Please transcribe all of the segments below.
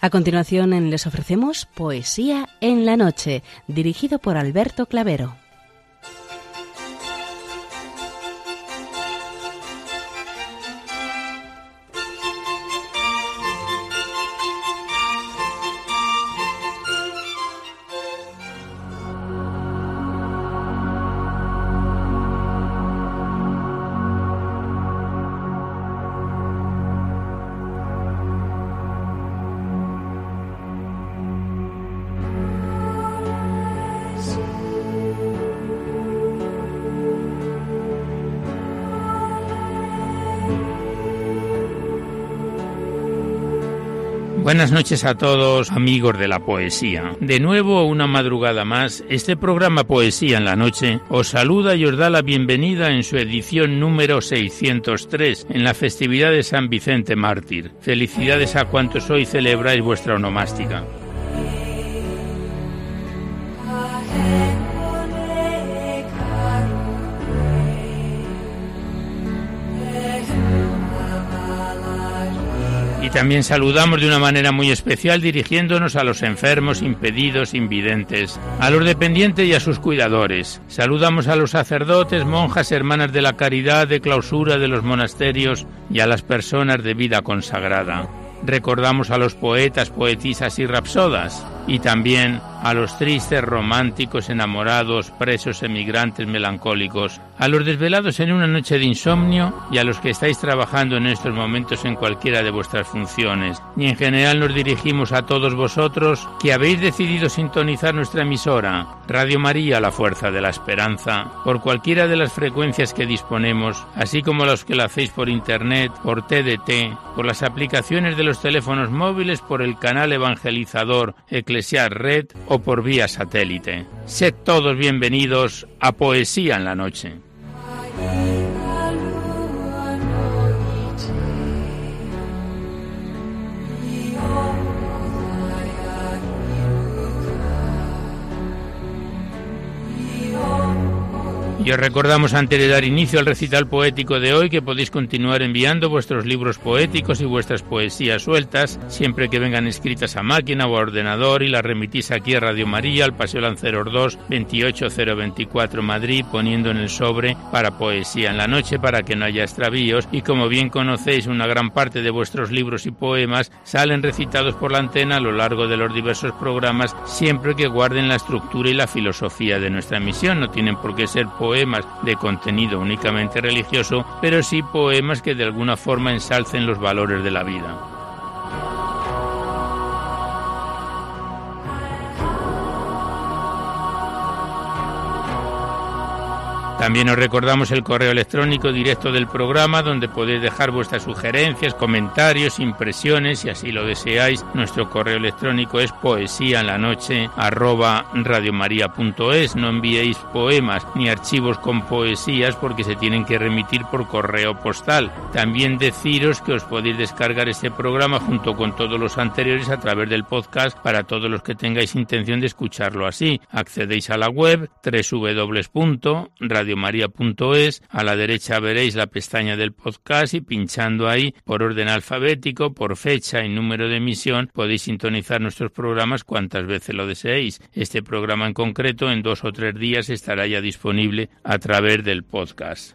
A continuación les ofrecemos Poesía en la Noche, dirigido por Alberto Clavero. Buenas noches a todos, amigos de la poesía. De nuevo, una madrugada más, este programa Poesía en la Noche os saluda y os da la bienvenida en su edición número 603, en la festividad de San Vicente Mártir. Felicidades a cuantos hoy celebráis vuestra onomástica. Y también saludamos de una manera muy especial dirigiéndonos a los enfermos, impedidos, invidentes, a los dependientes y a sus cuidadores. Saludamos a los sacerdotes, monjas, hermanas de la caridad, de clausura de los monasterios y a las personas de vida consagrada. Recordamos a los poetas, poetisas y rapsodas y también a los tristes, románticos, enamorados, presos, emigrantes, melancólicos, a los desvelados en una noche de insomnio y a los que estáis trabajando en estos momentos en cualquiera de vuestras funciones. Y en general nos dirigimos a todos vosotros que habéis decidido sintonizar nuestra emisora, Radio María, la Fuerza de la Esperanza, por cualquiera de las frecuencias que disponemos, así como los que lo hacéis por Internet, por TDT, por las aplicaciones de los teléfonos móviles, por el canal evangelizador Eclesiar Red o por vía satélite. Sed todos bienvenidos a Poesía en la Noche. Y os recordamos antes de dar inicio al recital poético de hoy que podéis continuar enviando vuestros libros poéticos y vuestras poesías sueltas siempre que vengan escritas a máquina o a ordenador y las remitís aquí a Radio María al Paseo Lanceros 2 28024 Madrid poniendo en el sobre para poesía en la noche para que no haya extravíos. Y como bien conocéis una gran parte de vuestros libros y poemas salen recitados por la antena a lo largo de los diversos programas siempre que guarden la estructura y la filosofía de nuestra misión no tienen por qué ser poemas poemas de contenido únicamente religioso, pero sí poemas que de alguna forma ensalcen los valores de la vida. También os recordamos el correo electrónico directo del programa donde podéis dejar vuestras sugerencias, comentarios, impresiones si así lo deseáis. Nuestro correo electrónico es poesía en la noche radiomaria.es. No enviéis poemas ni archivos con poesías porque se tienen que remitir por correo postal. También deciros que os podéis descargar este programa junto con todos los anteriores a través del podcast para todos los que tengáis intención de escucharlo así. Accedéis a la web www.radio radiomaria.es. A la derecha veréis la pestaña del podcast y pinchando ahí por orden alfabético, por fecha y número de emisión podéis sintonizar nuestros programas cuantas veces lo deseéis. Este programa en concreto en dos o tres días estará ya disponible a través del podcast.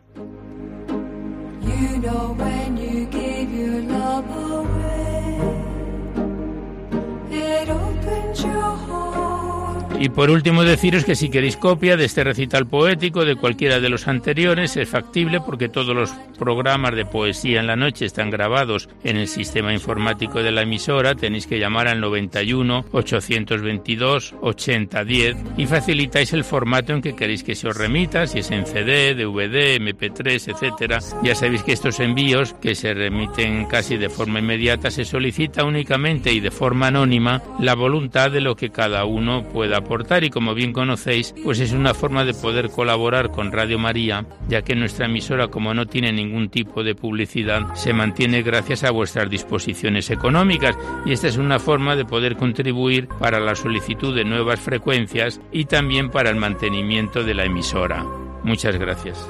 Y por último deciros que si queréis copia de este recital poético de cualquiera de los anteriores es factible porque todos los programas de poesía en la noche están grabados en el sistema informático de la emisora. Tenéis que llamar al 91 822 8010 y facilitáis el formato en que queréis que se os remita, si es en CD, DVD, MP3, etcétera. Ya sabéis que estos envíos que se remiten casi de forma inmediata se solicita únicamente y de forma anónima la voluntad de lo que cada uno pueda aportar y como bien conocéis, pues es una forma de poder colaborar con Radio María, ya que nuestra emisora como no tiene ningún tipo de publicidad, se mantiene gracias a vuestras disposiciones económicas y esta es una forma de poder contribuir para la solicitud de nuevas frecuencias y también para el mantenimiento de la emisora. Muchas gracias.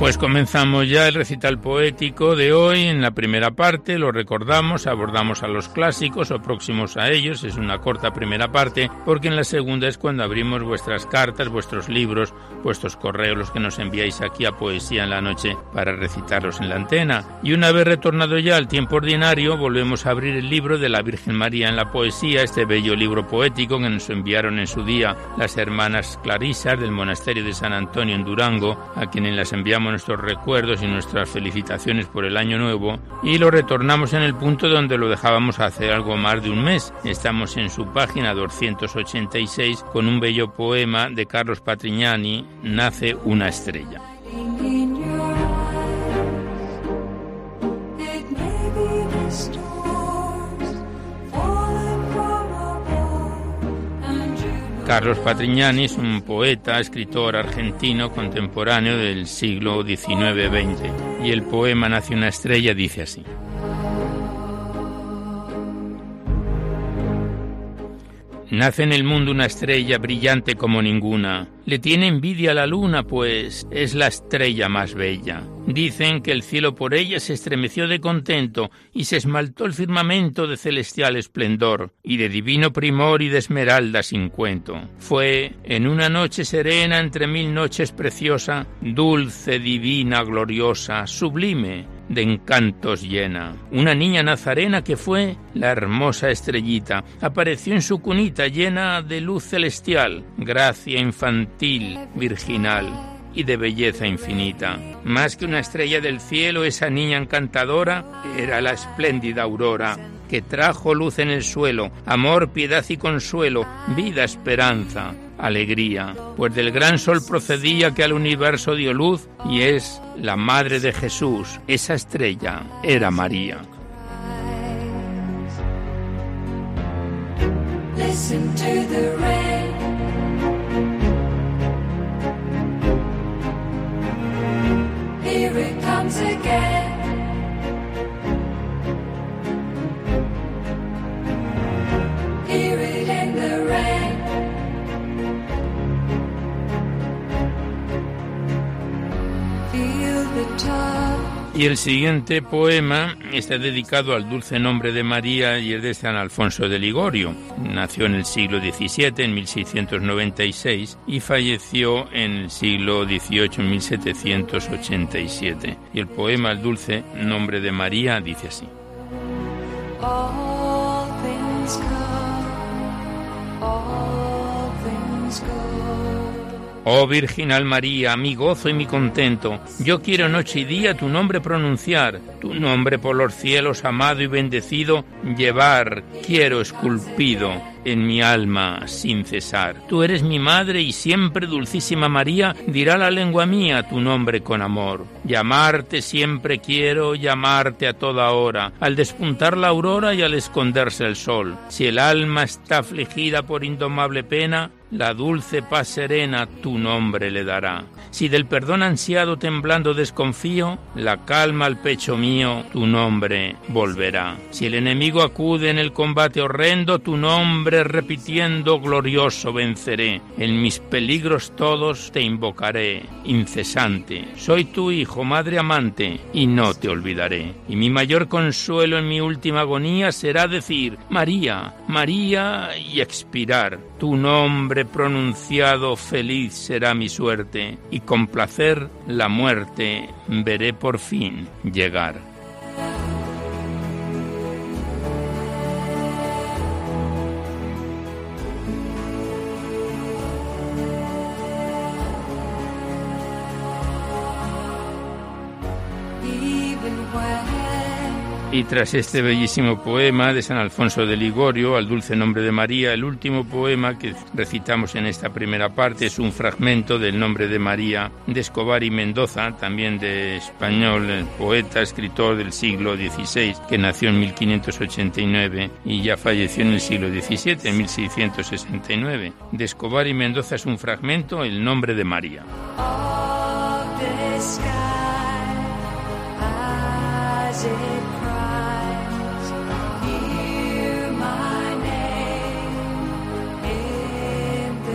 Pues comenzamos ya el recital poético de hoy. En la primera parte lo recordamos, abordamos a los clásicos o próximos a ellos. Es una corta primera parte porque en la segunda es cuando abrimos vuestras cartas, vuestros libros, vuestros correos, los que nos enviáis aquí a Poesía en la Noche para recitarlos en la antena. Y una vez retornado ya al tiempo ordinario, volvemos a abrir el libro de la Virgen María en la Poesía, este bello libro poético que nos enviaron en su día las hermanas Clarisas del Monasterio de San Antonio en Durango, a quienes las enviamos nuestros recuerdos y nuestras felicitaciones por el año nuevo y lo retornamos en el punto donde lo dejábamos hace algo más de un mes. Estamos en su página 286 con un bello poema de Carlos Patrignani, Nace una estrella. Carlos Patrignani es un poeta, escritor argentino contemporáneo del siglo XIX-XX y el poema Nace una estrella dice así. Nace en el mundo una estrella brillante como ninguna. Le tiene envidia la luna, pues es la estrella más bella. Dicen que el cielo por ella se estremeció de contento y se esmaltó el firmamento de celestial esplendor y de divino primor y de esmeralda sin cuento. Fue en una noche serena entre mil noches preciosa, dulce, divina, gloriosa, sublime, de encantos llena. Una niña nazarena que fue la hermosa estrellita, apareció en su cunita llena de luz celestial, gracia infantil, virginal y de belleza infinita. Más que una estrella del cielo, esa niña encantadora era la espléndida aurora que trajo luz en el suelo, amor, piedad y consuelo, vida, esperanza, alegría, pues del gran sol procedía que al universo dio luz y es la madre de Jesús. Esa estrella era María. Y el siguiente poema está dedicado al dulce nombre de María y es de San Alfonso de Ligorio. Nació en el siglo XVII, en 1696, y falleció en el siglo XVIII, en 1787. Y el poema El dulce nombre de María dice así. Oh Virginal María, mi gozo y mi contento, yo quiero noche y día tu nombre pronunciar, tu nombre por los cielos amado y bendecido, llevar, quiero esculpido en mi alma sin cesar. Tú eres mi madre y siempre, dulcísima María, dirá la lengua mía tu nombre con amor. Llamarte siempre quiero, llamarte a toda hora, al despuntar la aurora y al esconderse el sol. Si el alma está afligida por indomable pena, la dulce paz serena tu nombre le dará. Si del perdón ansiado temblando desconfío, la calma al pecho mío tu nombre volverá. Si el enemigo acude en el combate horrendo, tu nombre repitiendo glorioso venceré. En mis peligros todos te invocaré, incesante. Soy tu hijo, madre amante, y no te olvidaré. Y mi mayor consuelo en mi última agonía será decir, María, María, y expirar. Tu nombre pronunciado feliz será mi suerte, y con placer la muerte veré por fin llegar. Y tras este bellísimo poema de San Alfonso de Ligorio, al dulce nombre de María, el último poema que recitamos en esta primera parte es un fragmento del nombre de María de Escobar y Mendoza, también de español, poeta, escritor del siglo XVI, que nació en 1589 y ya falleció en el siglo XVII, en 1669. De Escobar y Mendoza es un fragmento, el nombre de María.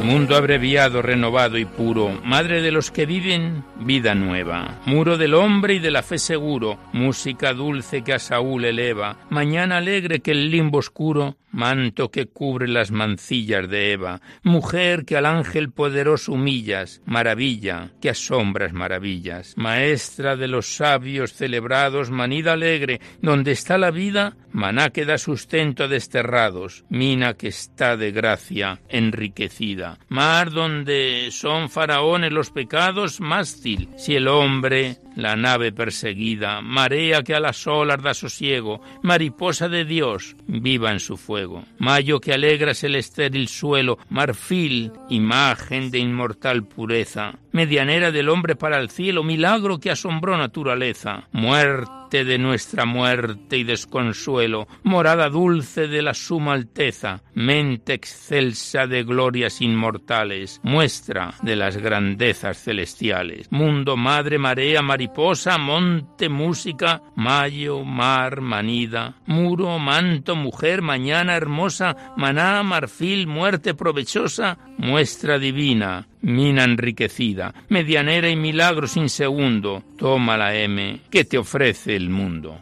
Mundo abreviado, renovado y puro, madre de los que viven, vida nueva. Muro del hombre y de la fe seguro, música dulce que a Saúl eleva, mañana alegre que el limbo oscuro. Manto que cubre las mancillas de Eva, mujer que al ángel poderoso humillas, maravilla que asombras maravillas, maestra de los sabios celebrados, manida alegre, donde está la vida, maná que da sustento a desterrados, mina que está de gracia enriquecida, mar donde son faraones los pecados, mástil, si el hombre la nave perseguida, marea que a las olas da sosiego, mariposa de Dios, viva en su fuego. Mayo que alegras el estéril suelo, marfil, imagen de inmortal pureza, medianera del hombre para el cielo, milagro que asombró naturaleza, muerte de nuestra muerte y desconsuelo, morada dulce de la suma alteza, mente excelsa de glorias inmortales, muestra de las grandezas celestiales, mundo, madre, marea, mariposa, monte, música, mayo, mar, manida, muro, manto, mujer, mañana hermosa, maná, marfil, muerte provechosa, muestra divina, mina enriquecida, medianera y milagro sin segundo, toma la M, que te ofrece el mundo.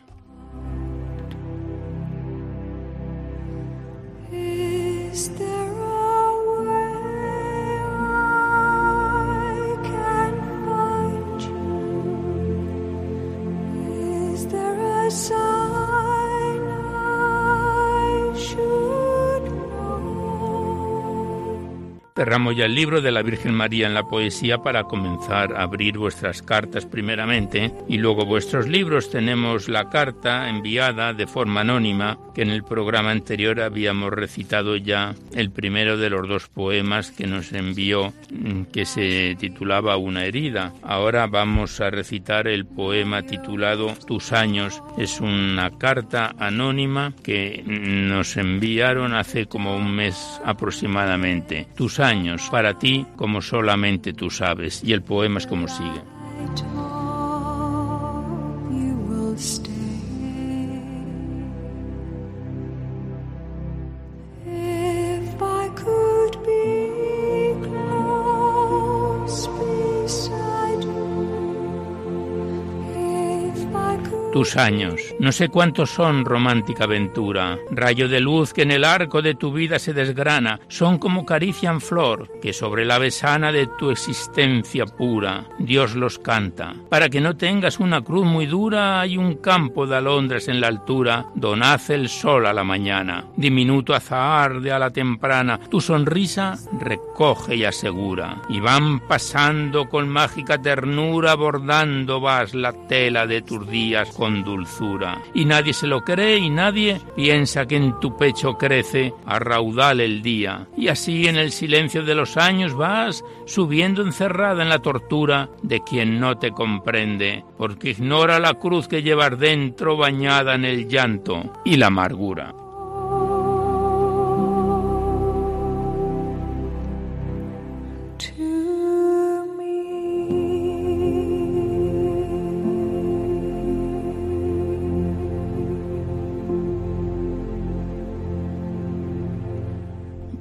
Cerramos ya el libro de la Virgen María en la poesía para comenzar a abrir vuestras cartas primeramente y luego vuestros libros. Tenemos la carta enviada de forma anónima que en el programa anterior habíamos recitado ya el primero de los dos poemas que nos envió mm, que se titulaba Una herida. Ahora vamos a recitar el poema titulado Tus años. Es una carta anónima que nos enviaron hace como un mes aproximadamente. Tus años para ti como solamente tú sabes. Y el poema es como sigue. Tus años. No sé cuántos son, romántica aventura, rayo de luz que en el arco de tu vida se desgrana, son como caricia en flor, que sobre la besana de tu existencia pura Dios los canta. Para que no tengas una cruz muy dura, hay un campo de alondras en la altura, donde nace el sol a la mañana. Diminuto azahar de a la temprana, tu sonrisa recoge y asegura. Y van pasando con mágica ternura, bordando vas la tela de tus días con dulzura. Y nadie se lo cree y nadie piensa que en tu pecho crece a raudal el día. Y así en el silencio de los años vas subiendo encerrada en la tortura de quien no te comprende, porque ignora la cruz que llevas dentro bañada en el llanto y la amargura.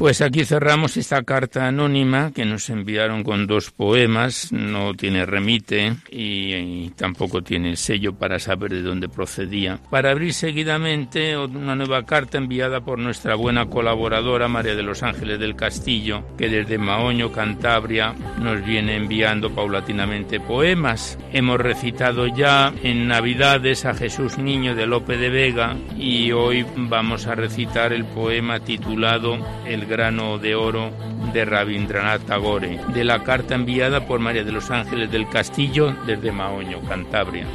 Pues aquí cerramos esta carta anónima que nos enviaron con dos poemas, no tiene remite y, tampoco tiene sello para saber de dónde procedía. Para abrir seguidamente una nueva carta enviada por nuestra buena colaboradora María de los Ángeles del Castillo, que desde Maoño, Cantabria, nos viene enviando paulatinamente poemas. Hemos recitado ya en Navidades a Jesús Niño de Lope de Vega y hoy vamos a recitar el poema titulado El grano de oro de Rabindranath Tagore, de la carta enviada por María de los Ángeles del Castillo desde Maoño, Cantabria.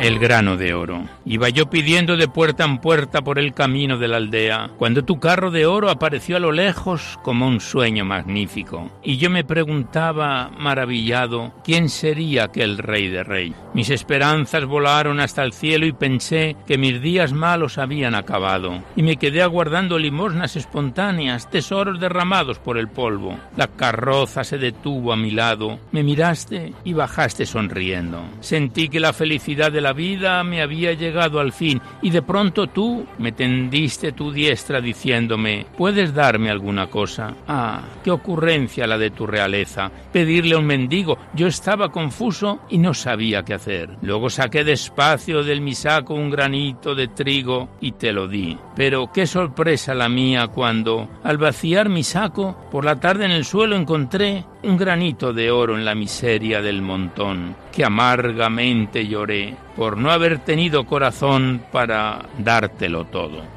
el grano de oro. Iba yo pidiendo de puerta en puerta por el camino de la aldea, cuando tu carro de oro apareció a lo lejos como un sueño magnífico, y yo me preguntaba, maravillado, quién sería aquel rey de rey. Mis esperanzas volaron hasta el cielo y pensé que mis días malos habían acabado, y me quedé aguardando limosnas espontáneas, tesoros derramados por el polvo. La carroza se detuvo a mi lado, me miraste y bajaste sonriendo. Sentí que la felicidad de la vida me había llegado al fin, y de pronto tú me tendiste tu diestra diciéndome, ¿puedes darme alguna cosa? Ah, qué ocurrencia la de tu realeza. Pedirle a un mendigo. Yo estaba confuso y no sabía qué hacer. Luego saqué despacio del mi saco un granito de trigo y te lo di. Pero qué sorpresa la mía cuando, al vaciar mi saco, por la tarde en el suelo encontré un granito de oro en la miseria del montón, que amargamente lloré por no haber tenido corazón para dártelo todo.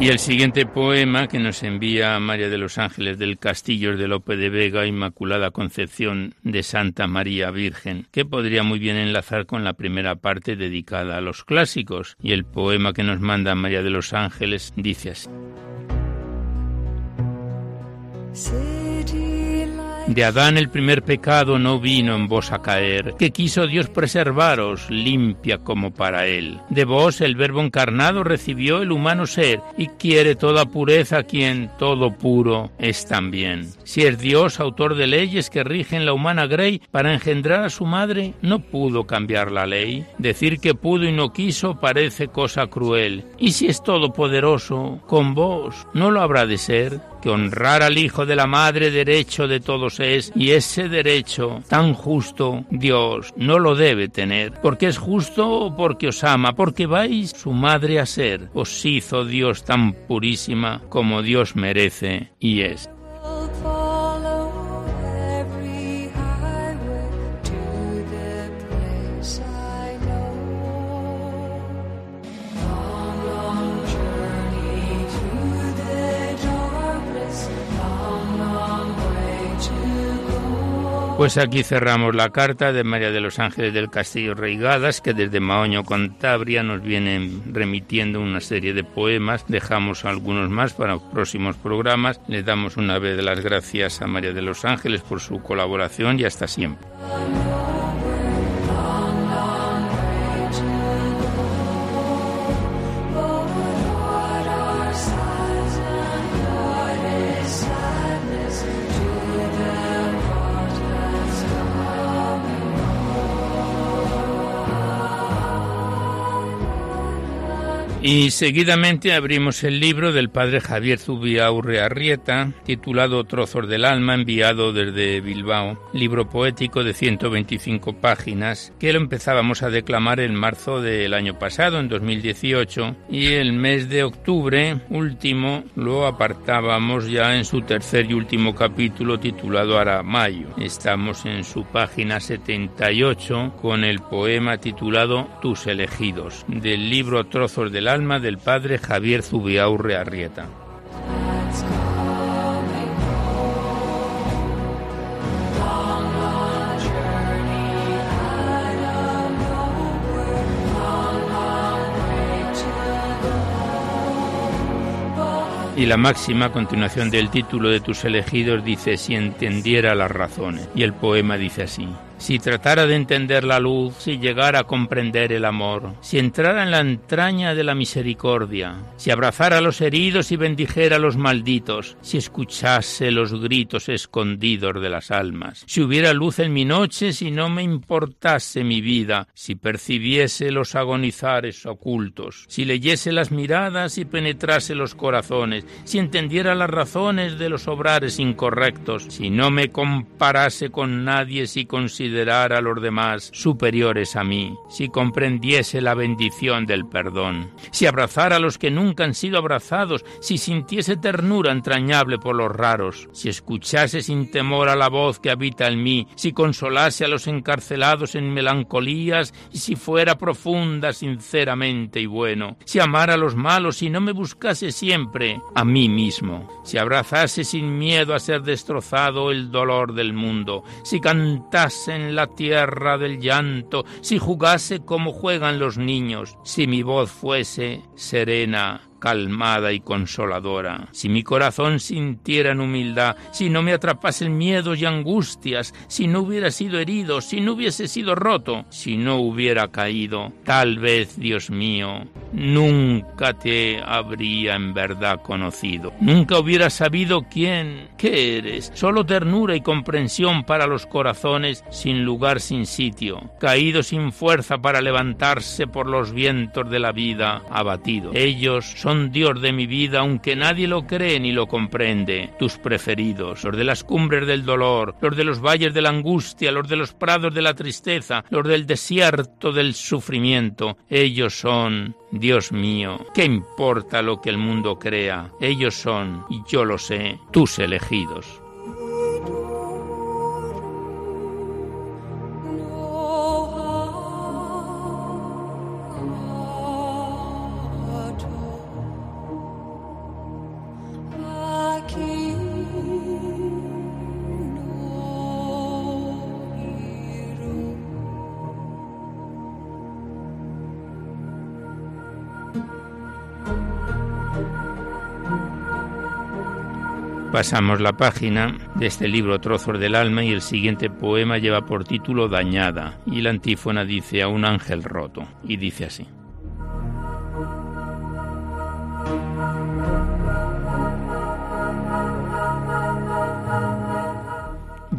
Y el siguiente poema que nos envía María de los Ángeles del Castillo de Lope de Vega, Inmaculada Concepción de Santa María Virgen, que podría muy bien enlazar con la primera parte dedicada a los clásicos. Y el poema que nos manda María de los Ángeles dice así. De Adán el primer pecado no vino en vos a caer, que quiso Dios preservaros limpia como para él. De vos el verbo encarnado recibió el humano ser y quiere toda pureza quien todo puro es también. Si es Dios autor de leyes que rigen la humana grey para engendrar a su madre, no pudo cambiar la ley. Decir que pudo y no quiso parece cosa cruel. Y si es todopoderoso, con vos, ¿no lo habrá de ser? Que honrar al Hijo de la Madre derecho de todos es, y ese derecho tan justo Dios no lo debe tener, porque es justo o porque os ama, porque vais su madre a ser, os hizo Dios tan purísima como Dios merece y es. Pues aquí cerramos la carta de María de los Ángeles del Castillo Reigadas, que desde Maoño, Cantabria, nos vienen remitiendo una serie de poemas. Dejamos algunos más para próximos programas. Le damos una vez las gracias a María de los Ángeles por su colaboración y hasta siempre. Y seguidamente abrimos el libro del padre Javier Zubiaurre Arrieta, titulado Trozos del Alma, enviado desde Bilbao, libro poético de 125 páginas, que lo empezábamos a declamar en marzo del año pasado, en 2018, y el mes de octubre último lo apartábamos ya en su tercer y último capítulo titulado Aramayo. Estamos en su página 78 con el poema titulado Tus elegidos, del libro Trozos del alma del padre Javier Zubiaurre Arrieta. Y la máxima continuación del título de tus elegidos dice si entendiera las razones. Y el poema dice así si tratara de entender la luz, si llegara a comprender el amor, si entrara en la entraña de la misericordia, si abrazara a los heridos y bendijera a los malditos, si escuchase los gritos escondidos de las almas, si hubiera luz en mi noche, si no me importase mi vida, si percibiese los agonizares ocultos, si leyese las miradas y penetrase los corazones, si entendiera las razones de los obrares incorrectos, si no me comparase con nadie, si considerase considerara a los demás superiores a mí, si comprendiese la bendición del perdón, si abrazara a los que nunca han sido abrazados, si sintiese ternura entrañable por los raros, si escuchase sin temor a la voz que habita en mí, si consolase a los encarcelados en melancolías y si fuera profunda, sinceramente y bueno, si amara a los malos y no me buscase siempre a mí mismo, si abrazase sin miedo a ser destrozado el dolor del mundo, si cantase en la tierra del llanto, si jugase como juegan los niños, si mi voz fuese serena calmada y consoladora. Si mi corazón sintiera en humildad, si no me atrapasen miedos y angustias, si no hubiera sido herido, si no hubiese sido roto, si no hubiera caído, tal vez, Dios mío, nunca te habría en verdad conocido. Nunca hubiera sabido quién, qué eres. Solo ternura y comprensión para los corazones sin lugar, sin sitio, caído sin fuerza para levantarse por los vientos de la vida, abatido. Ellos son son Dios de mi vida, aunque nadie lo cree ni lo comprende, tus preferidos, los de las cumbres del dolor, los de los valles de la angustia, los de los prados de la tristeza, los del desierto del sufrimiento, ellos son, Dios mío, ¿qué importa lo que el mundo crea? Ellos son, y yo lo sé, tus elegidos. Pasamos la página de este libro Trozos del Alma y el siguiente poema lleva por título Dañada y la antífona dice a un ángel roto y dice así.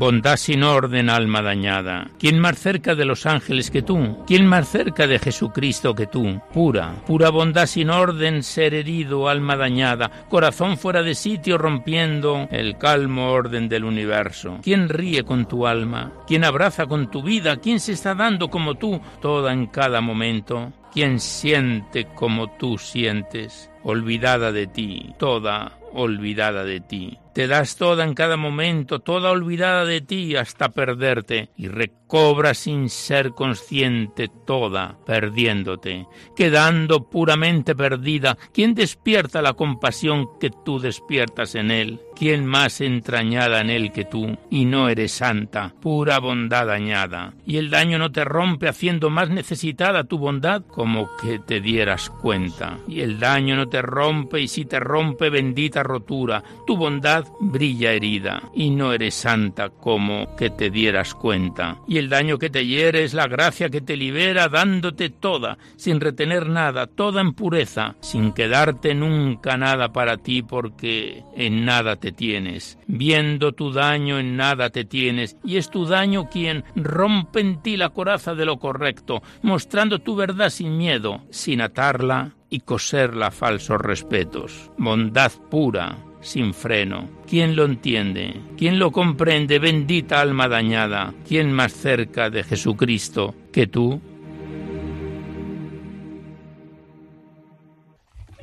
Bondad sin orden, alma dañada. ¿Quién más cerca de los ángeles que tú? ¿Quién más cerca de Jesucristo que tú? Pura, pura bondad sin orden, ser herido, alma dañada, corazón fuera de sitio rompiendo el calmo orden del universo. ¿Quién ríe con tu alma? ¿Quién abraza con tu vida? ¿Quién se está dando como tú toda en cada momento? ¿Quién siente como tú sientes? Olvidada de ti, toda olvidada de ti. Te das toda en cada momento, toda olvidada de ti hasta perderte y recobras sin ser consciente toda, perdiéndote, quedando puramente perdida. ¿Quién despierta la compasión que tú despiertas en él? ¿Quién más entrañada en él que tú? Y no eres santa, pura bondad dañada. Y el daño no te rompe haciendo más necesitada tu bondad como que te dieras cuenta. Y el daño no te rompe y si te rompe bendita rotura, tu bondad brilla herida y no eres santa como que te dieras cuenta. Y el daño que te hiere es la gracia que te libera dándote toda, sin retener nada, toda en pureza, sin quedarte nunca nada para ti porque en nada te tienes. Viendo tu daño en nada te tienes y es tu daño quien rompe en ti la coraza de lo correcto, mostrando tu verdad sin miedo, sin atarla y coserla falsos respetos. Bondad pura, sin freno. ¿Quién lo entiende? ¿Quién lo comprende? Bendita alma dañada. ¿Quién más cerca de Jesucristo que tú?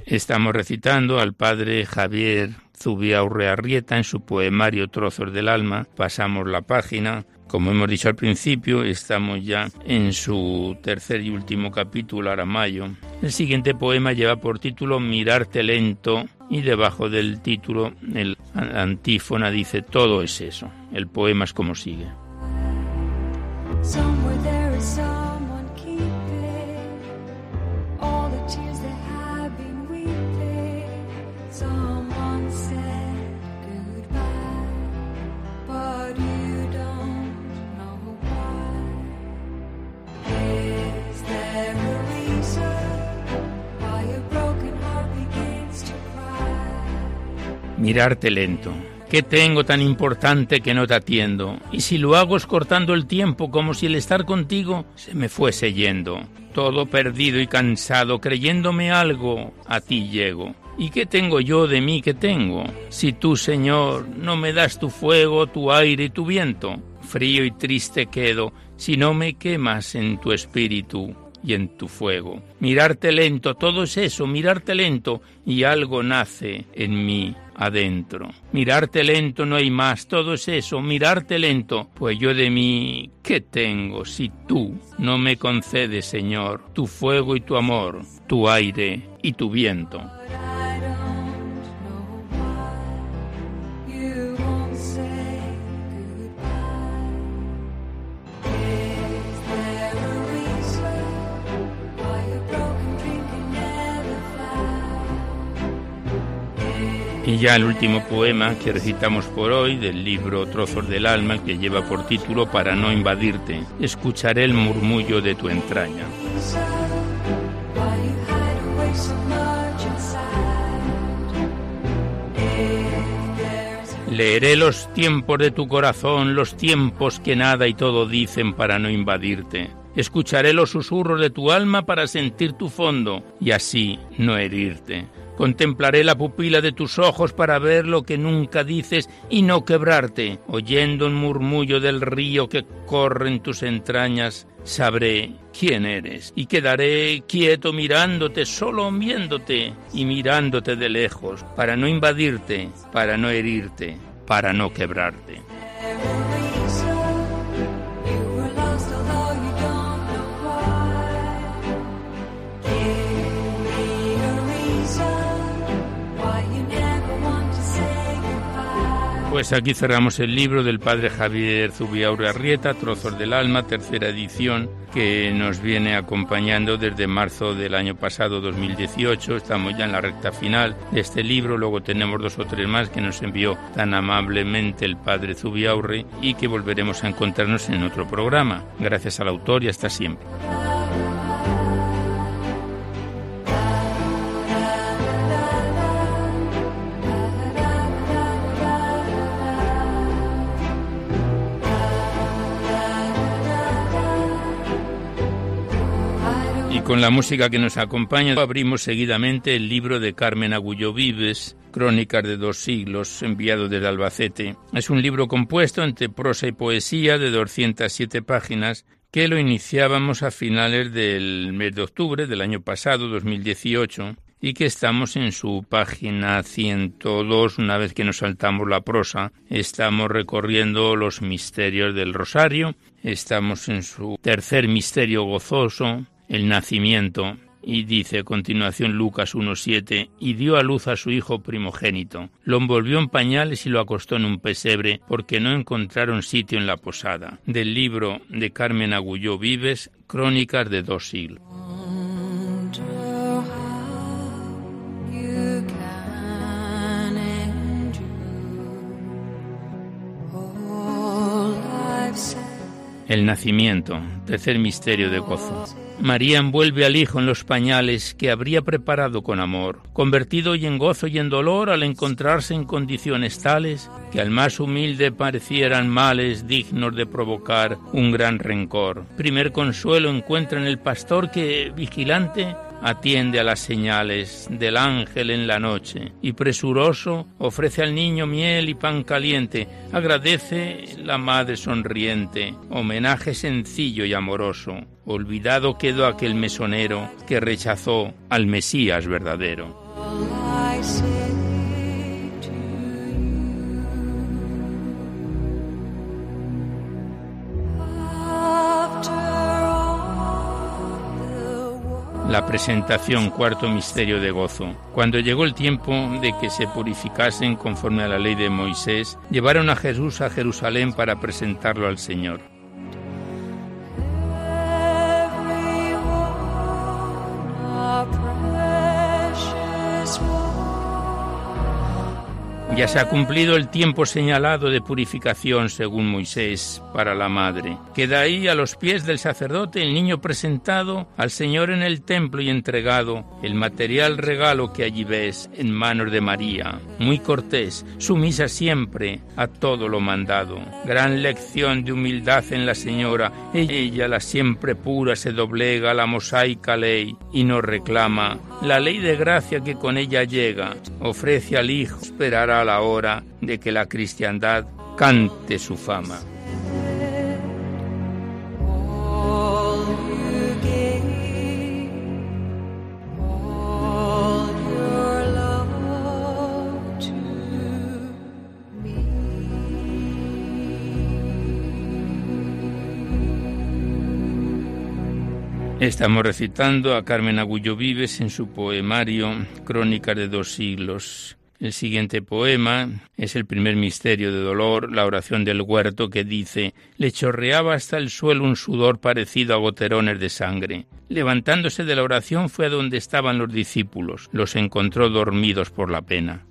Estamos recitando al padre Javier Zubiaurrearrieta en su poemario Trozos del Alma. Pasamos la página. Como hemos dicho al principio, estamos ya en su tercer y último capítulo, Aramayo. El siguiente poema lleva por título Mirarte lento y debajo del título el antífona dice todo es eso. El poema es como sigue. Mirarte lento. ¿Qué tengo tan importante que no te atiendo? Y si lo hago es cortando el tiempo como si el estar contigo se me fuese yendo. Todo perdido y cansado, creyéndome algo, a ti llego. ¿Y qué tengo yo de mí que tengo? Si tú, Señor, no me das tu fuego, tu aire y tu viento, Frío y triste quedo si no me quemas en tu espíritu y en tu fuego. Mirarte lento, todo es eso, mirarte lento y algo nace en mí adentro. Mirarte lento no hay más, todo es eso, mirarte lento, pues yo de mí, ¿qué tengo si tú no me concedes, Señor, tu fuego y tu amor, tu aire y tu viento? Y ya el último poema que recitamos por hoy del libro Trozos del Alma, que lleva por título Para no invadirte, escucharé el murmullo de tu entraña. Leeré los tiempos de tu corazón, los tiempos que nada y todo dicen para no invadirte. Escucharé los susurros de tu alma para sentir tu fondo y así no herirte. Contemplaré la pupila de tus ojos para ver lo que nunca dices y no quebrarte. Oyendo un murmullo del río que corre en tus entrañas, sabré quién eres y quedaré quieto mirándote, solo viéndote y mirándote de lejos, para no invadirte, para no herirte, para no quebrarte. Pues aquí cerramos el libro del padre Javier Zubiaure Arrieta, Trozos del Alma, tercera edición, que nos viene acompañando desde marzo del año pasado, 2018. Estamos ya en la recta final de este libro. Luego tenemos dos o tres más que nos envió tan amablemente el padre Zubiaurre y que volveremos a encontrarnos en otro programa. Gracias al autor y hasta siempre. Con la música que nos acompaña abrimos seguidamente el libro de Carmen Agullo Vives, Crónicas de dos siglos, enviado desde Albacete. Es un libro compuesto entre prosa y poesía de 207 páginas que lo iniciábamos a finales del mes de octubre del año pasado, 2018, y que estamos en su página 102 una vez que nos saltamos la prosa. Estamos recorriendo los misterios del rosario, estamos en su tercer misterio gozoso, el nacimiento, y dice a continuación Lucas 1.7, y dio a luz a su hijo primogénito. Lo envolvió en pañales y lo acostó en un pesebre, porque no encontraron sitio en la posada. Del libro de Carmen Agulló Vives, Crónicas de dos siglos. El nacimiento, tercer misterio de gozo. María envuelve al Hijo en los pañales que habría preparado con amor, convertido y en gozo y en dolor al encontrarse en condiciones tales que al más humilde parecieran males dignos de provocar un gran rencor. Primer consuelo encuentra en el pastor que, vigilante, atiende a las señales del ángel en la noche y presuroso ofrece al niño miel y pan caliente, agradece la madre sonriente, homenaje sencillo y amoroso. Olvidado quedó aquel mesonero que rechazó al Mesías verdadero. La presentación, cuarto misterio de gozo. Cuando llegó el tiempo de que se purificasen conforme a la ley de Moisés, llevaron a Jesús a Jerusalén para presentarlo al Señor. Ya se ha cumplido el tiempo señalado de purificación según Moisés para la madre. Queda ahí a los pies del sacerdote el niño presentado al Señor en el templo y entregado el material regalo que allí ves en manos de María, muy cortés, sumisa siempre a todo lo mandado. Gran lección de humildad en la Señora, ella la siempre pura se doblega a la mosaica ley y nos reclama la ley de gracia que con ella llega, ofrece al Hijo, esperará la hora de que la cristiandad cante su fama. Estamos recitando a Carmen Agullo Vives en su poemario Crónicas de dos siglos. El siguiente poema es el primer misterio de dolor, la oración del huerto que dice Le chorreaba hasta el suelo un sudor parecido a goterones de sangre. Levantándose de la oración fue a donde estaban los discípulos, los encontró dormidos por la pena.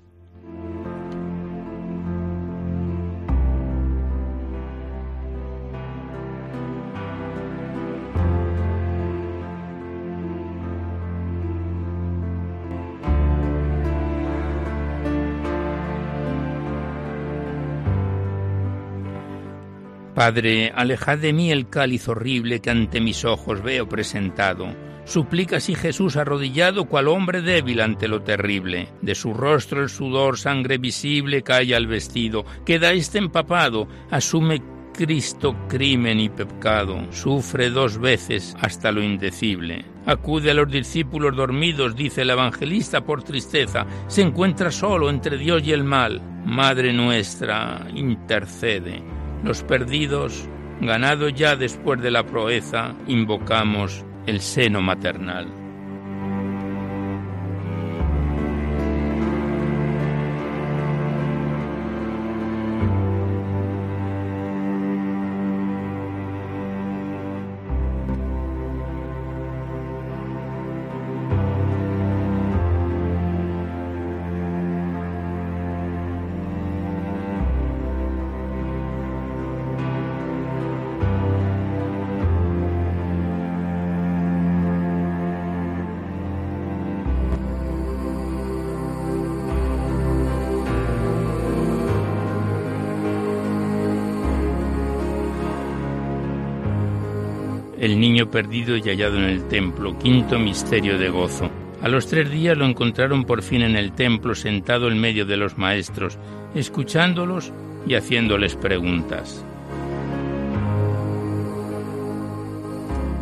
Padre, alejad de mí el cáliz horrible que ante mis ojos veo presentado. Suplica así Jesús arrodillado cual hombre débil ante lo terrible. De su rostro el sudor, sangre visible, cae al vestido. Queda este empapado, asume Cristo crimen y pecado, sufre dos veces hasta lo indecible. Acude a los discípulos dormidos, dice el evangelista por tristeza, se encuentra solo entre Dios y el mal. Madre nuestra, intercede. Los perdidos, ganado ya después de la proeza, invocamos el seno maternal. Perdido y hallado en el templo, quinto misterio de gozo. A los tres días lo encontraron por fin en el templo, sentado en medio de los maestros, escuchándolos y haciéndoles preguntas.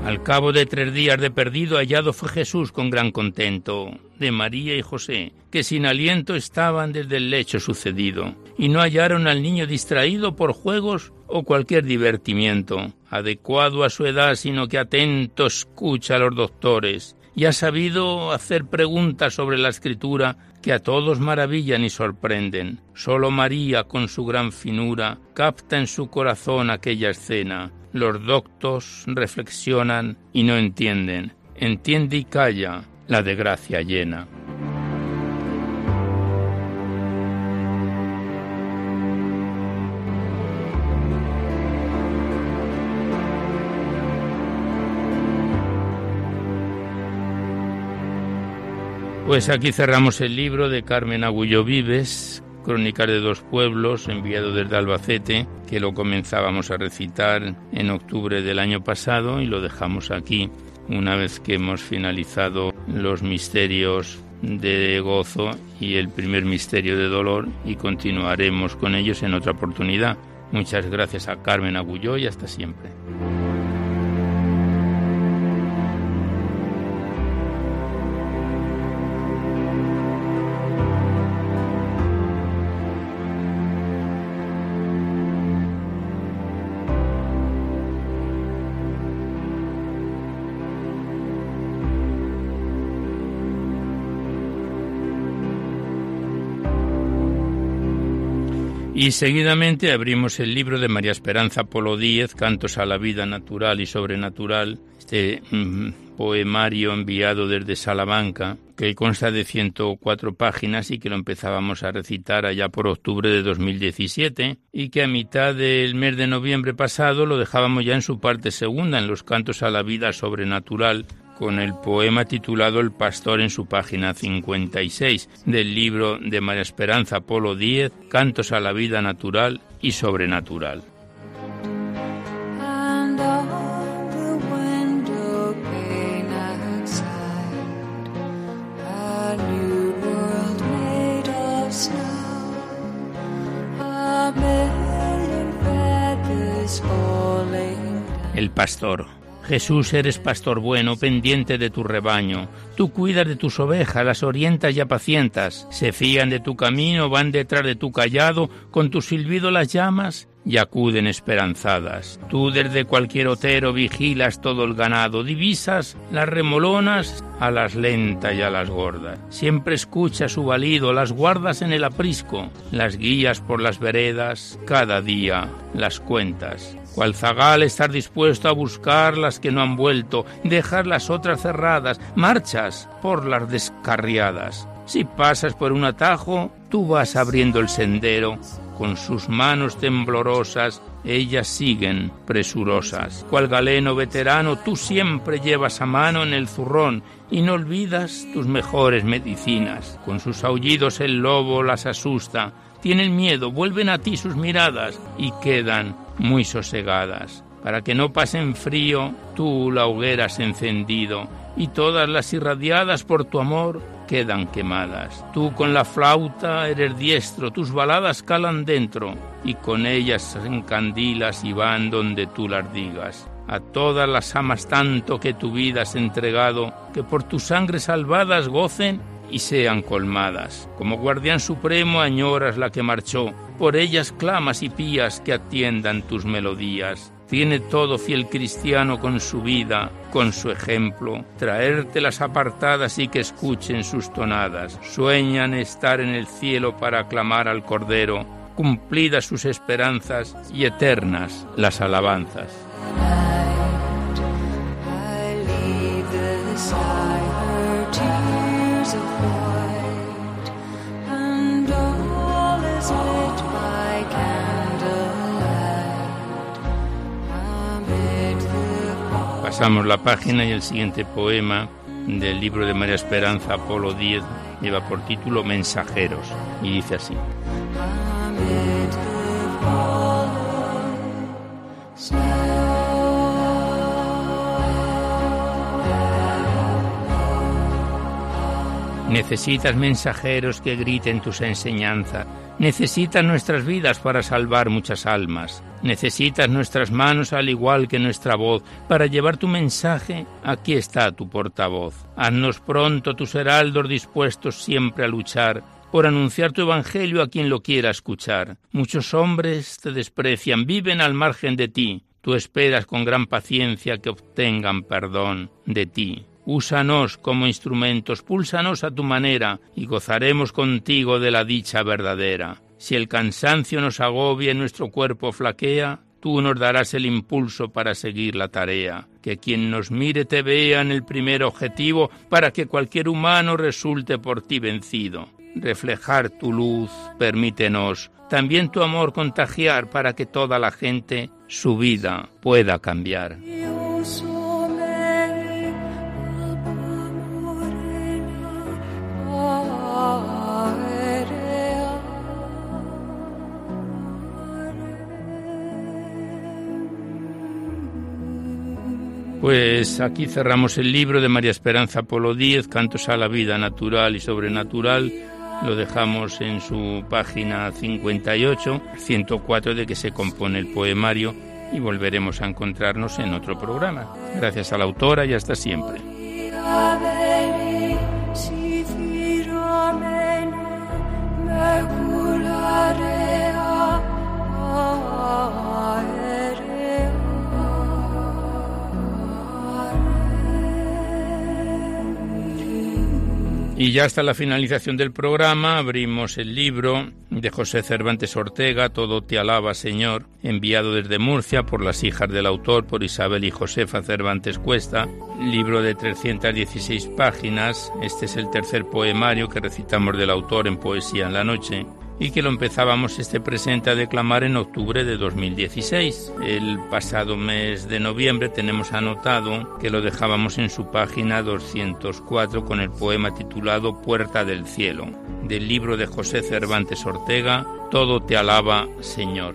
Al cabo de tres días de perdido hallado fue Jesús con gran contento, de María y José, que sin aliento estaban desde el lecho sucedido, y no hallaron al niño distraído por juegos o cualquier divertimiento, adecuado a su edad, sino que atento escucha a los doctores, y ha sabido hacer preguntas sobre la escritura que a todos maravillan y sorprenden. Solo María, con su gran finura, capta en su corazón aquella escena, los doctos reflexionan y no entienden. Entiende y calla la de gracia llena. Pues aquí cerramos el libro de Carmen Agullo Vives, Crónicas de dos pueblos, enviado desde Albacete, que lo comenzábamos a recitar en octubre del año pasado y lo dejamos aquí una vez que hemos finalizado los misterios de gozo y el primer misterio de dolor y continuaremos con ellos en otra oportunidad. Muchas gracias a Carmen Agulló y hasta siempre. Y seguidamente abrimos el libro de María Esperanza Polo Díez, Cantos a la Vida Natural y Sobrenatural, este mm, poemario enviado desde Salamanca, que consta de 104 páginas y que lo empezábamos a recitar allá por octubre de 2017 y que a mitad del mes de noviembre pasado lo dejábamos ya en su parte segunda, en los Cantos a la Vida Sobrenatural, con el poema titulado El Pastor en su página 56 del libro de María Esperanza Polo Díez, Cantos a la Vida Natural y Sobrenatural. El pastor Jesús, eres pastor bueno, pendiente de tu rebaño. Tú cuidas de tus ovejas, las orientas y apacientas. Se fían de tu camino, van detrás de tu callado, con tu silbido las llamas y acuden esperanzadas. Tú desde cualquier otero vigilas todo el ganado, divisas las remolonas a las lentas y a las gordas. Siempre escuchas su balido, las guardas en el aprisco, las guías por las veredas, cada día las cuentas. Cual zagal estar dispuesto a buscar las que no han vuelto, dejar las otras cerradas, marchas por las descarriadas. Si pasas por un atajo, tú vas abriendo el sendero, con sus manos temblorosas, ellas siguen presurosas. Cual galeno veterano, tú siempre llevas a mano en el zurrón y no olvidas tus mejores medicinas. Con sus aullidos el lobo las asusta, tienen miedo, vuelven a ti sus miradas y quedan muy sosegadas. Para que no pasen frío, tú la hoguera has encendido, y todas las irradiadas por tu amor quedan quemadas. Tú con la flauta eres diestro, tus baladas calan dentro, y con ellas encandilas y van donde tú las digas. A todas las amas tanto que tu vida has entregado, que por tu sangre salvadas gocen y sean colmadas. Como guardián supremo añoras la que marchó, por ellas clamas y pías que atiendan tus melodías. Tiene todo fiel cristiano con su vida, con su ejemplo, traerte las apartadas y que escuchen sus tonadas. Sueñan estar en el cielo para aclamar al Cordero, cumplidas sus esperanzas y eternas las alabanzas. Pasamos la página y el siguiente poema del libro de María Esperanza, Apolo 10, lleva por título Mensajeros y dice así. Necesitas mensajeros que griten tus enseñanzas. Necesitas nuestras vidas para salvar muchas almas. Necesitas nuestras manos al igual que nuestra voz para llevar tu mensaje. Aquí está tu portavoz. Haznos pronto tus heraldos dispuestos siempre a luchar por anunciar tu evangelio a quien lo quiera escuchar. Muchos hombres te desprecian, viven al margen de ti. Tú esperas con gran paciencia que obtengan perdón de ti. Úsanos como instrumentos, púlsanos a tu manera, y gozaremos contigo de la dicha verdadera. Si el cansancio nos agobia y nuestro cuerpo flaquea, tú nos darás el impulso para seguir la tarea. Que quien nos mire te vea en el primer objetivo, para que cualquier humano resulte por ti vencido. Reflejar tu luz, permítenos, también tu amor contagiar para que toda la gente su vida pueda cambiar. Pues aquí cerramos el libro de María Esperanza Polo Díez, Cantos a la Vida Natural y Sobrenatural. Lo dejamos en su página 58, 104 de que se compone el poemario y volveremos a encontrarnos en otro programa. Gracias a la autora y hasta siempre. Y ya hasta la finalización del programa abrimos el libro de José Cervantes Ortega, Todo te alaba, Señor, enviado desde Murcia por las hijas del autor, por Isabel y Josefa Cervantes Cuesta, libro de 316 páginas. Este es el tercer poemario que recitamos del autor en Poesía en la Noche y que lo empezábamos este presente a declamar en octubre de 2016. El pasado mes de noviembre tenemos anotado que lo dejábamos en su página 204 con el poema titulado Puerta del Cielo, del libro de José Cervantes Ortega, Todo te alaba, Señor.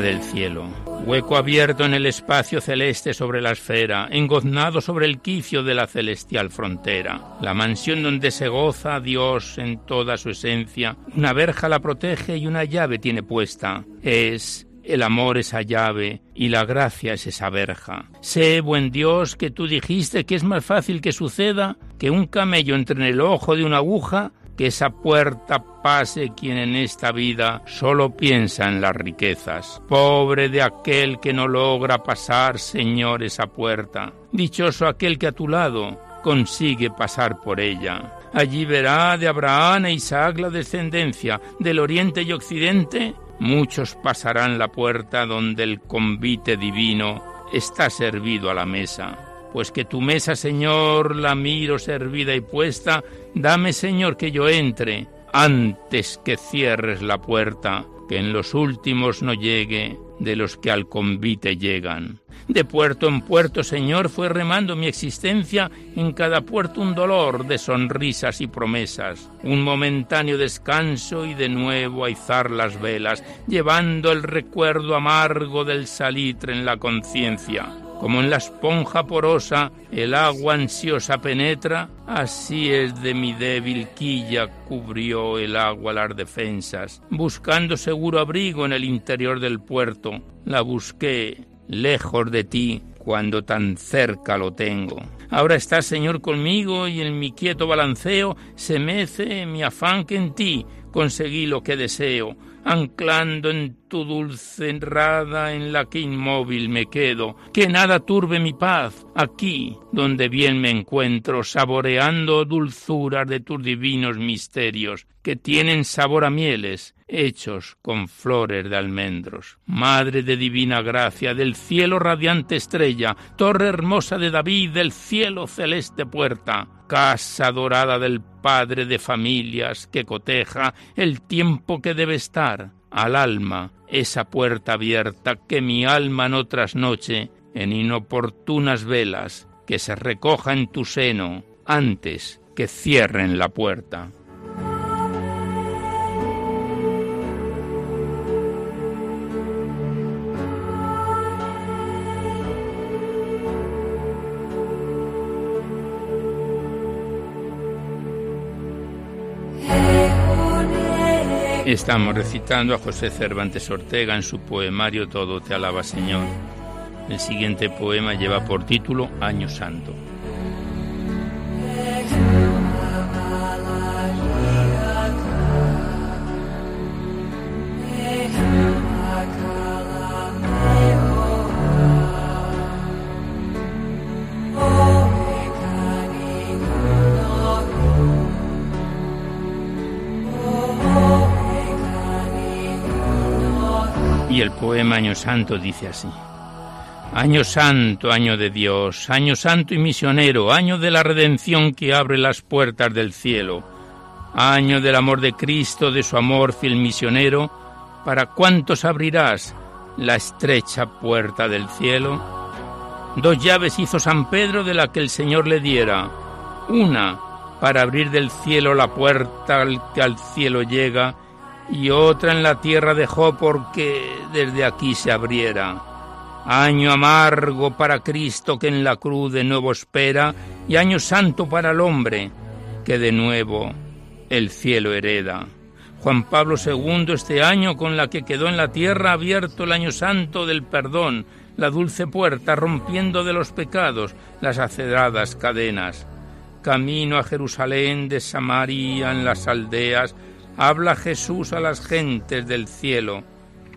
Del cielo, hueco abierto en el espacio celeste sobre la esfera, engoznado sobre el quicio de la celestial frontera, la mansión donde se goza Dios en toda su esencia, una verja la protege y una llave tiene puesta, es el amor esa llave y la gracia es esa verja. Sé, buen Dios, que tú dijiste que es más fácil que suceda que un camello entre en el ojo de una aguja que esa puerta pase quien en esta vida solo piensa en las riquezas. Pobre de aquel que no logra pasar, Señor, esa puerta. Dichoso aquel que a tu lado consigue pasar por ella. Allí verá de Abraham e Isaac la descendencia, del oriente y occidente. Muchos pasarán la puerta donde el convite divino está servido a la mesa pues que tu mesa, Señor, la miro servida y puesta, dame, Señor, que yo entre, antes que cierres la puerta, que en los últimos no llegue de los que al convite llegan. De puerto en puerto, Señor, fue remando mi existencia, en cada puerto un dolor de sonrisas y promesas, un momentáneo descanso y de nuevo a izar las velas, llevando el recuerdo amargo del salitre en la conciencia como en la esponja porosa el agua ansiosa penetra, así es de mi débil quilla cubrió el agua las defensas. Buscando seguro abrigo en el interior del puerto, la busqué lejos de ti cuando tan cerca lo tengo. Ahora estás, Señor, conmigo y en mi quieto balanceo se mece mi afán que en ti conseguí lo que deseo anclando en tu dulce enrada en la que inmóvil me quedo, que nada turbe mi paz, aquí donde bien me encuentro, saboreando dulzuras de tus divinos misterios, que tienen sabor a mieles, hechos con flores de almendros. Madre de divina gracia, del cielo radiante estrella, torre hermosa de David, del cielo celeste puerta, casa dorada del Padre de familias que coteja el tiempo que debe estar al alma esa puerta abierta que mi alma no trasnoche en inoportunas velas que se recoja en tu seno antes que cierren la puerta. Estamos recitando a José Cervantes Ortega en su poemario Todo te alaba Señor. El siguiente poema lleva por título Año Santo. Y el poema Año Santo dice así. Año santo, año de Dios, año santo y misionero, año de la redención que abre las puertas del cielo, año del amor de Cristo, de su amor fiel misionero, ¿para cuántos abrirás la estrecha puerta del cielo? Dos llaves hizo San Pedro de la que el Señor le diera, una para abrir del cielo la puerta que al cielo llega, y otra en la tierra dejó porque desde aquí se abriera. Año amargo para Cristo que en la cruz de nuevo espera, y año santo para el hombre que de nuevo el cielo hereda. Juan Pablo II este año con la que quedó en la tierra abierto el año santo del perdón, la dulce puerta rompiendo de los pecados las aceradas cadenas. Camino a Jerusalén de Samaria en las aldeas, habla Jesús a las gentes del cielo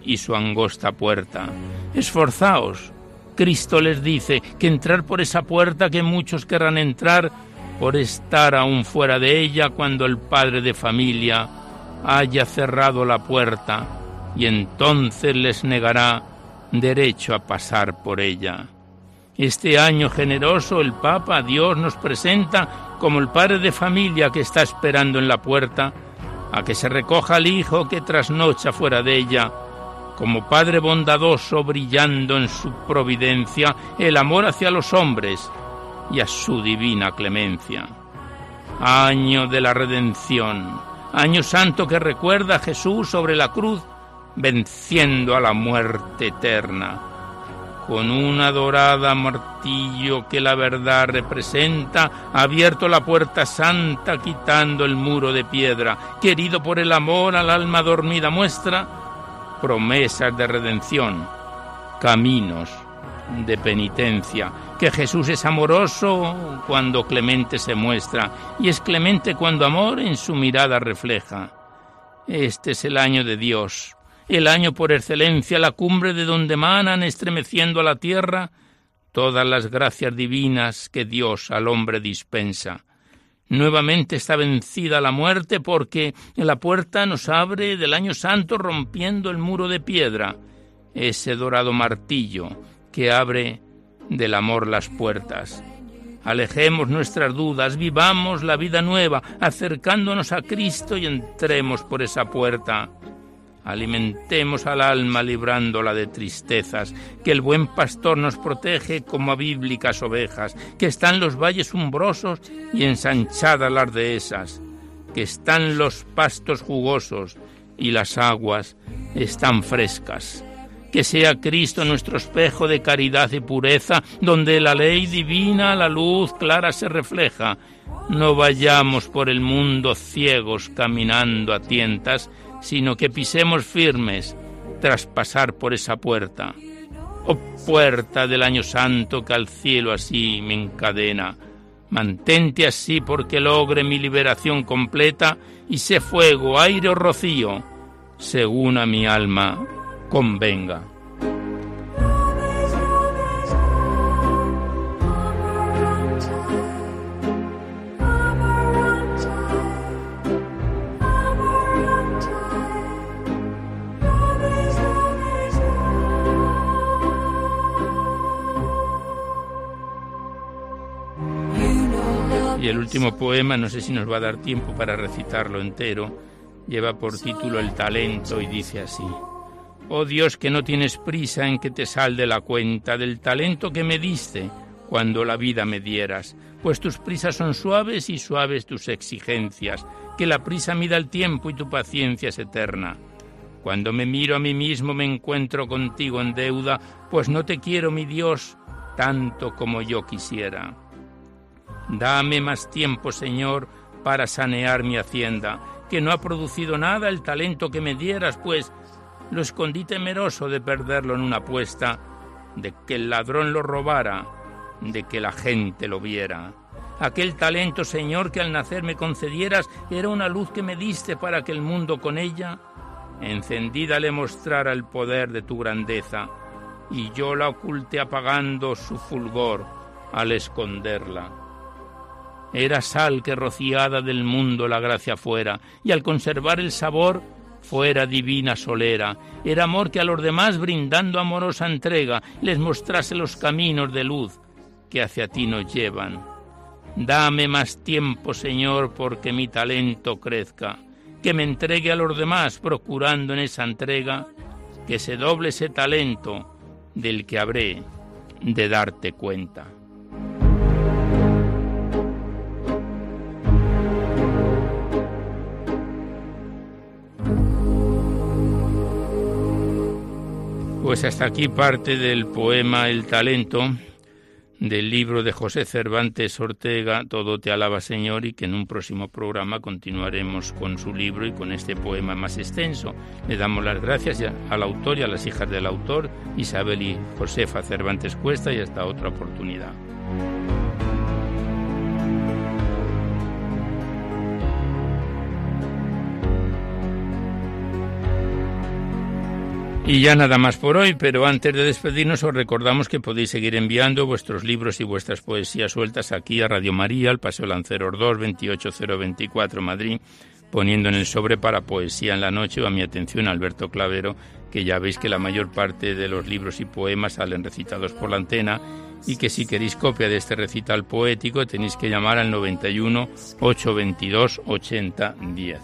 y su angosta puerta. Esforzaos. Cristo les dice que entrar por esa puerta que muchos querrán entrar por estar aún fuera de ella cuando el padre de familia haya cerrado la puerta y entonces les negará derecho a pasar por ella. Este año generoso el Papa Dios nos presenta como el padre de familia que está esperando en la puerta a que se recoja al Hijo que trasnocha fuera de ella, como Padre bondadoso brillando en su providencia el amor hacia los hombres y a su divina clemencia. Año de la redención, año santo que recuerda a Jesús sobre la cruz, venciendo a la muerte eterna. Con una dorada martillo que la verdad representa, abierto la puerta santa quitando el muro de piedra, querido por el amor al alma dormida muestra, promesas de redención, caminos de penitencia, que Jesús es amoroso cuando clemente se muestra y es clemente cuando amor en su mirada refleja. Este es el año de Dios, el año por excelencia, la cumbre de donde manan estremeciendo a la tierra todas las gracias divinas que Dios al hombre dispensa. Nuevamente está vencida la muerte porque la puerta nos abre del año santo rompiendo el muro de piedra, ese dorado martillo que abre del amor las puertas. Alejemos nuestras dudas, vivamos la vida nueva, acercándonos a Cristo y entremos por esa puerta. Alimentemos al alma librándola de tristezas, que el buen pastor nos protege como a bíblicas ovejas, que están los valles umbrosos y ensanchadas las dehesas, que están los pastos jugosos y las aguas están frescas. Que sea Cristo nuestro espejo de caridad y pureza, donde la ley divina, la luz clara se refleja. No vayamos por el mundo ciegos caminando a tientas, sino que pisemos firmes tras pasar por esa puerta. Oh puerta del año santo que al cielo así me encadena, mantente así porque logre mi liberación completa y sé fuego, aire o rocío, según a mi alma convenga. Y el último poema, no sé si nos va a dar tiempo para recitarlo entero, lleva por título El talento y dice así. Oh Dios que no tienes prisa en que te salde la cuenta del talento que me diste cuando la vida me dieras, pues tus prisas son suaves y suaves tus exigencias, que la prisa mida el tiempo y tu paciencia es eterna. Cuando me miro a mí mismo me encuentro contigo en deuda, pues no te quiero, mi Dios, tanto como yo quisiera. Dame más tiempo, Señor, para sanear mi hacienda, que no ha producido nada el talento que me dieras, pues lo escondí temeroso de perderlo en una apuesta, de que el ladrón lo robara, de que la gente lo viera. Aquel talento, Señor, que al nacer me concedieras, era una luz que me diste para que el mundo con ella, encendida, le mostrara el poder de tu grandeza, y yo la oculté apagando su fulgor al esconderla. Era sal que rociada del mundo la gracia fuera, y al conservar el sabor fuera divina solera. Era amor que a los demás brindando amorosa entrega les mostrase los caminos de luz que hacia ti nos llevan. Dame más tiempo, Señor, porque mi talento crezca, que me entregue a los demás, procurando en esa entrega que se doble ese talento del que habré de darte cuenta. Pues hasta aquí parte del poema El talento del libro de José Cervantes Ortega, Todo te alaba Señor, y que en un próximo programa continuaremos con su libro y con este poema más extenso. Le damos las gracias al autor y a las hijas del autor, Isabel y Josefa Cervantes Cuesta, y hasta otra oportunidad. Y ya nada más por hoy, pero antes de despedirnos os recordamos que podéis seguir enviando vuestros libros y vuestras poesías sueltas aquí a Radio María, al Paseo Lanceros 2, 28024 Madrid, poniendo en el sobre para Poesía en la Noche o a mi atención Alberto Clavero, que ya veis que la mayor parte de los libros y poemas salen recitados por la antena y que si queréis copia de este recital poético tenéis que llamar al 91 822 8010.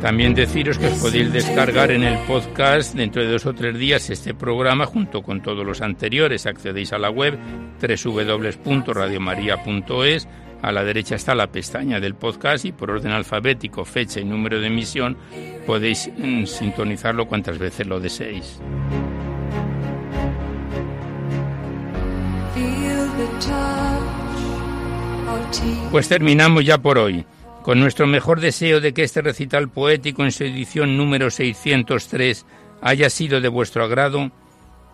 También deciros que os podéis descargar en el podcast dentro de dos o tres días este programa junto con todos los anteriores. Accedéis a la web www.radiomaria.es, A la derecha está la pestaña del podcast y por orden alfabético, fecha y número de emisión podéis mm, sintonizarlo cuantas veces lo deseéis. Pues terminamos ya por hoy. Con nuestro mejor deseo de que este recital poético en su edición número 603 haya sido de vuestro agrado,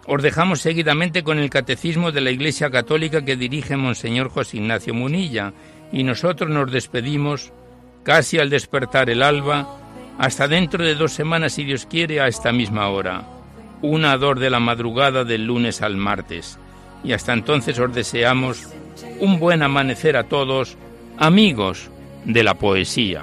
os dejamos seguidamente con el Catecismo de la Iglesia Católica que dirige Monseñor José Ignacio Munilla y nosotros nos despedimos casi al despertar el alba, hasta dentro de dos semanas si Dios quiere a esta misma hora, una a de la madrugada del lunes al martes. Y hasta entonces os deseamos un buen amanecer a todos, amigos de la poesía.